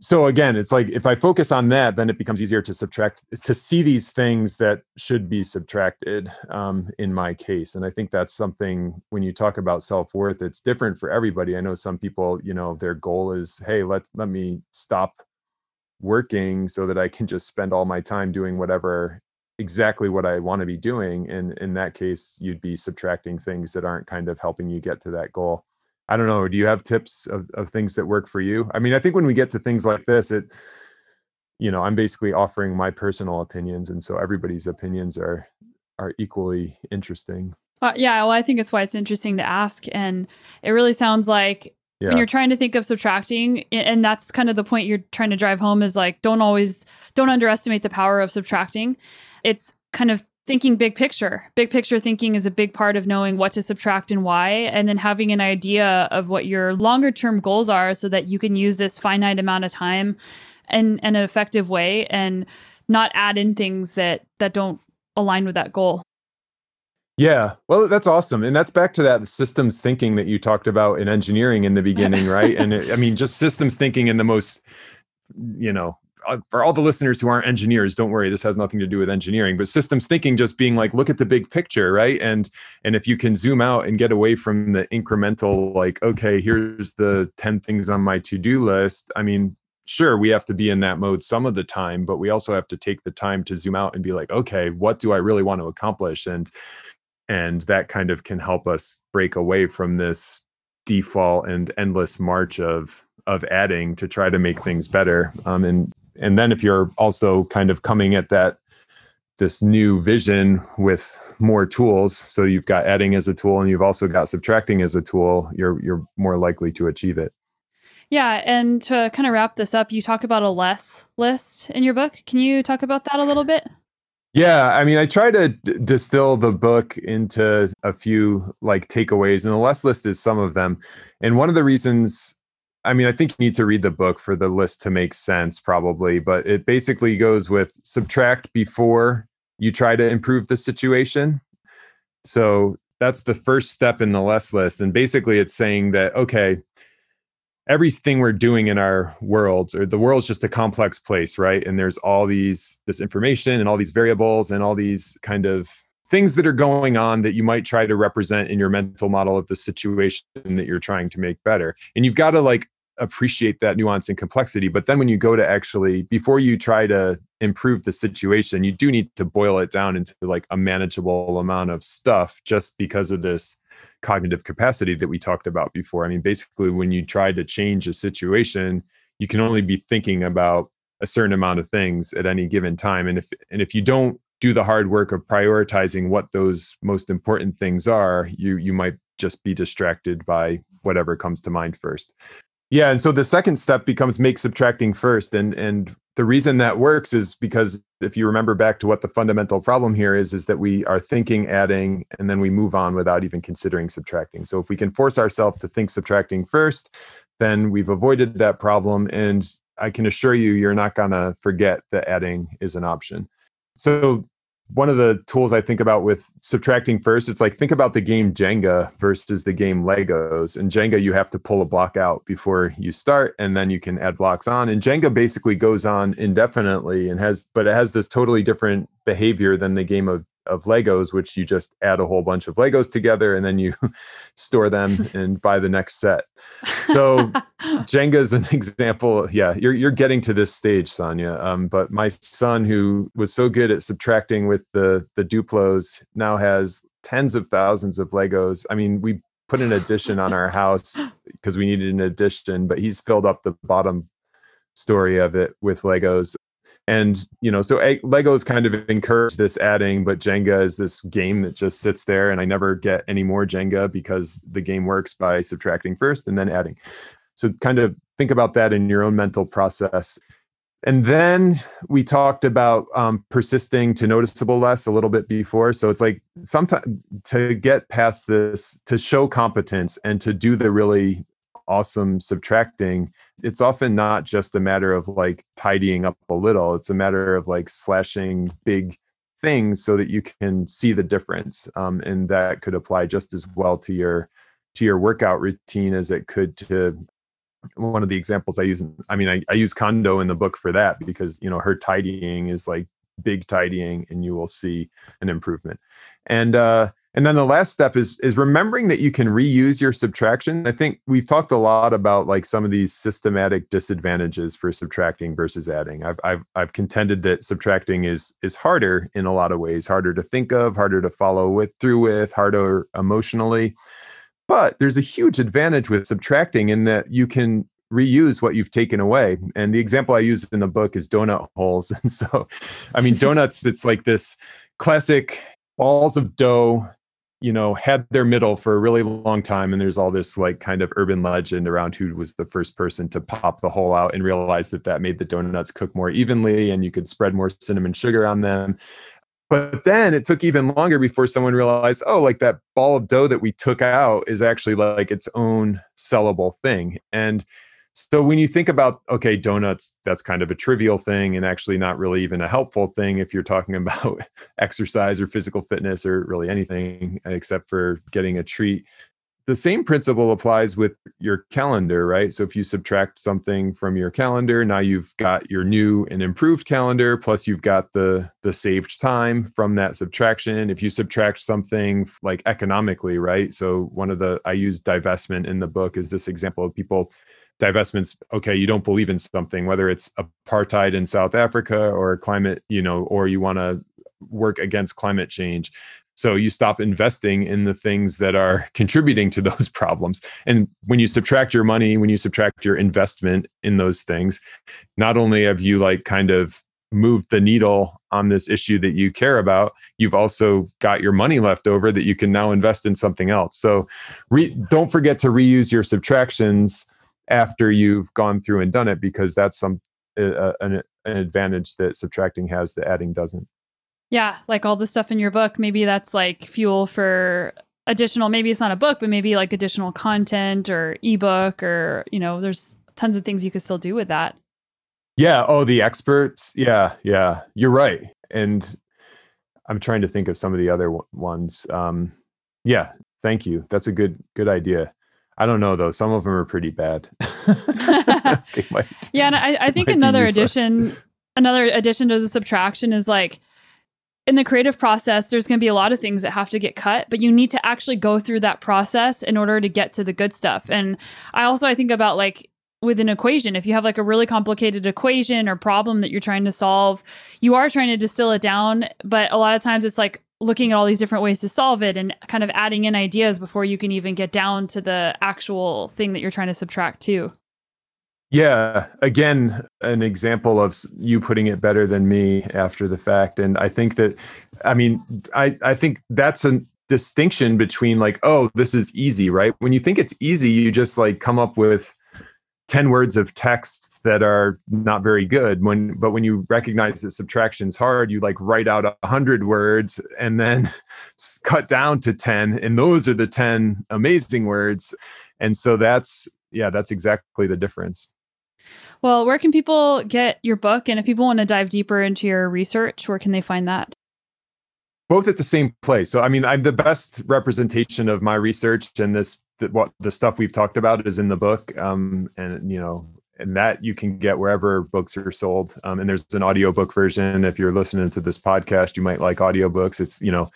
so again, it's like if I focus on that, then it becomes easier to subtract to see these things that should be subtracted um, in my case. And I think that's something when you talk about self worth, it's different for everybody. I know some people, you know, their goal is, hey, let let me stop working so that I can just spend all my time doing whatever exactly what I want to be doing. And in that case, you'd be subtracting things that aren't kind of helping you get to that goal. I don't know. Do you have tips of, of things that work for you? I mean, I think when we get to things like this, it, you know, I'm basically offering my personal opinions. And so everybody's opinions are, are equally interesting. Uh, yeah. Well, I think it's why it's interesting to ask. And it really sounds like yeah. when you're trying to think of subtracting and that's kind of the point you're trying to drive home is like don't always don't underestimate the power of subtracting it's kind of thinking big picture. Big picture thinking is a big part of knowing what to subtract and why, and then having an idea of what your longer term goals are so that you can use this finite amount of time in, in an effective way and not add in things that that don't align with that goal. Yeah, well, that's awesome, and that's back to that systems thinking that you talked about in engineering in the [LAUGHS] beginning, right? and it, I mean, just systems thinking in the most, you know, for all the listeners who aren't engineers don't worry this has nothing to do with engineering but systems thinking just being like look at the big picture right? And and if you can zoom out and get away from the incremental like okay here's the 10 things on my to-do list i mean sure we have to be in that mode some of the time but we also have to take the time to zoom out and be like okay what do i really want to accomplish? And and that kind of can help us break away from this default and endless march of of adding to try to make things better um, and and then if you're also kind of coming at that this new vision with more tools so you've got adding as a tool and you've also got subtracting as a tool you're you're more likely to achieve it. Yeah and to kind of wrap this up you talk about a less list in your book. Can you talk about that a little bit? Yeah i mean i try to d- distill the book into a few like takeaways and the less list is some of them. And one of the reasons I mean, I think you need to read the book for the list to make sense, probably, but it basically goes with subtract before you try to improve the situation. So that's the first step in the less list. And basically, it's saying that, okay, everything we're doing in our world, or the world's just a complex place, right? And there's all these, this information and all these variables and all these kind of things that are going on that you might try to represent in your mental model of the situation that you're trying to make better. And you've got to like appreciate that nuance and complexity. But then when you go to actually, before you try to improve the situation, you do need to boil it down into like a manageable amount of stuff just because of this cognitive capacity that we talked about before. I mean, basically, when you try to change a situation, you can only be thinking about a certain amount of things at any given time. And if and if you don't do the hard work of prioritizing what those most important things are, you you might just be distracted by whatever comes to mind first. Yeah, and so the second step becomes make subtracting first, and and the reason that works is because if you remember back to what the fundamental problem here is, is that we are thinking adding, and then we move on without even considering subtracting. So if we can force ourselves to think subtracting first, then we've avoided that problem, and I can assure you, you're not gonna forget that adding is an option. So one of the tools I think about with subtracting first, it's like think about the game Jenga versus the game Legos. In Jenga, you have to pull a block out before you start, and then you can add blocks on. And Jenga basically goes on indefinitely and has, but it has this totally different behavior than the game of of Legos, which you just add a whole bunch of Legos together and then you [LAUGHS] store them [LAUGHS] and buy the next set. So [LAUGHS] Jenga is an example. Yeah, you're you're getting to this stage, Sonya. Um, but my son, who was so good at subtracting with the the Duplos, now has tens of thousands of Legos. I mean, we put an addition on our house because we needed an addition, but he's filled up the bottom story of it with Legos and you know so legos kind of encourage this adding but jenga is this game that just sits there and i never get any more jenga because the game works by subtracting first and then adding. So kind of think about that in your own mental process. And then we talked about um, persisting to noticeable less a little bit before. So it's like sometimes to get past this to show competence and to do the really awesome subtracting it's often not just a matter of like tidying up a little it's a matter of like slashing big things so that you can see the difference um, and that could apply just as well to your to your workout routine as it could to one of the examples i use i mean I, I use kondo in the book for that because you know her tidying is like big tidying and you will see an improvement. And uh and then the last step is is remembering that you can reuse your subtraction. I think we've talked a lot about like some of these systematic disadvantages for subtracting versus adding. I've I've I've contended that subtracting is is harder in a lot of ways, harder to think of, harder to follow with through with, harder emotionally. But there's a huge advantage with subtracting in that you can reuse what you've taken away. And the example I use in the book is donut holes. [LAUGHS] And so, I mean, donuts, it's like this classic balls of dough you know had their middle for a really long time and there's all this like kind of urban legend around who was the first person to pop the hole out and realize that that made the donuts cook more evenly and you could spread more cinnamon sugar on them. But then it took even longer before someone realized oh like that ball of dough that we took out is actually like its own sellable thing. And so when you think about okay, donuts, that's kind of a trivial thing and actually not really even a helpful thing if you're talking [LAUGHS] about exercise or physical fitness or really anything except for getting a treat. The same principle applies with your calendar, right? So if you subtract something from your calendar, now you've got your new and improved calendar plus you've got the the saved time from that subtraction. If you subtract something like economically, right? So one of the I use divestment in the book is this example of people divestments okay you don't believe in something whether it's apartheid in south africa or climate you know or you want to work against climate change. So you stop investing in the things that are [LAUGHS] contributing to those [LAUGHS] problems. And when you subtract your money when you subtract your investment in those things not only have you like kind of moved the needle on this issue that you care about you've also got your money left over that you can now invest in something else. So re- don't forget to reuse your subtractions after you've gone through and done it because that's some uh, an, an advantage that subtracting has that adding doesn't. Yeah like all the stuff in your book maybe that's like fuel for additional maybe it's not a book but maybe like additional content or ebook or you know there's tons of things you could still do with that. Yeah oh the experts yeah yeah you're right and i'm trying to think of some of the other ones um yeah thank you that's a good good idea I don't know though. Some of them are pretty bad. [LAUGHS] [LAUGHS] might, yeah, and I, I think another addition, another addition to the subtraction is like in the creative process, there's going to be a lot of things that have to get cut, but you need to actually go through that process in order to get to the good stuff. And I also I think about like with an equation, if you have like a really complicated equation or problem that you're trying to solve, you are trying to distill it down, but a lot of times it's like looking at all these different ways to solve it and kind of adding in ideas before you can even get down to the actual thing that you're trying to subtract too. Yeah, again, an example of you putting it better than me after the fact. And I think that, I mean, I, I think that's a distinction between like, oh, this is easy, right? When you think it's easy, you just like come up with 10 words of text that are not very good when but when you recognize that subtraction's hard you like write out a hundred words and then [LAUGHS] cut down to 10 and those are the 10 amazing words and so that's yeah that's exactly the difference well, where can people get your book? And if people want to dive deeper into your research, where can they find that? Both at the same place. So, I mean, I'm the best representation of my research and this, what the stuff we've talked about is in the book. Um, and, you know, and that you can get wherever books are sold. Um, and there's an audiobook version. If you're listening to this podcast, you might like audiobooks. It's, you know,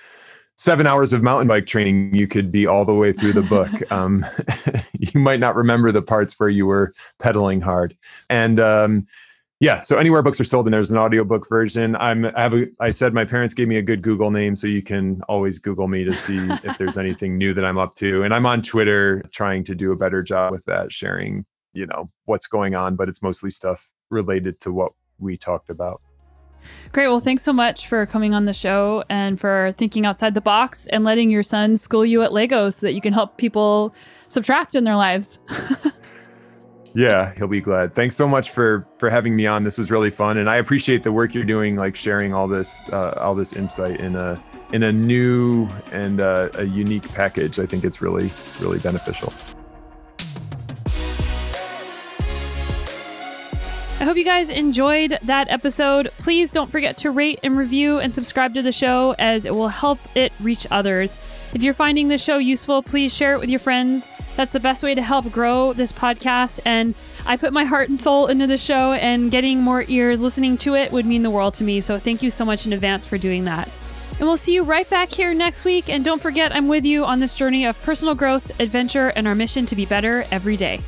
seven hours of mountain bike training, you could be all the way through the book. [LAUGHS] um, [LAUGHS] you might not remember the parts where you were pedaling hard. And um, yeah, so anywhere books are sold, and there's an audiobook version. I'm I have a, I said my parents gave me a good Google name, so you can always Google me to see [LAUGHS] if there's anything new that I'm up to. And I'm on Twitter trying to do a better job with that, sharing you know what's going on, but it's mostly stuff related to what we talked about. Great. Well, thanks so much for coming on the show and for thinking outside the box and letting your son school you at Lego so that you can help people subtract in their lives. [LAUGHS] yeah, he'll be glad. Thanks so much for for having me on. This was really fun, and I appreciate the work you're doing, like sharing all this uh, all this insight in a in a new and uh, a unique package. I think it's really really beneficial. I hope you guys enjoyed that episode. Please don't forget to rate and review and subscribe to the show as it will help it reach others. If you're finding the show useful, please share it with your friends. That's the best way to help grow this podcast. And I put my heart and soul into the show, and getting more ears listening to it would mean the world to me. So thank you so much in advance for doing that. And we'll see you right back here next week. And don't forget, I'm with you on this journey of personal growth, adventure, and our mission to be better every day.